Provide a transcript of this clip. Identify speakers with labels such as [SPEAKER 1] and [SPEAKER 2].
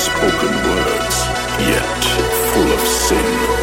[SPEAKER 1] Spoken words, yet full of sin.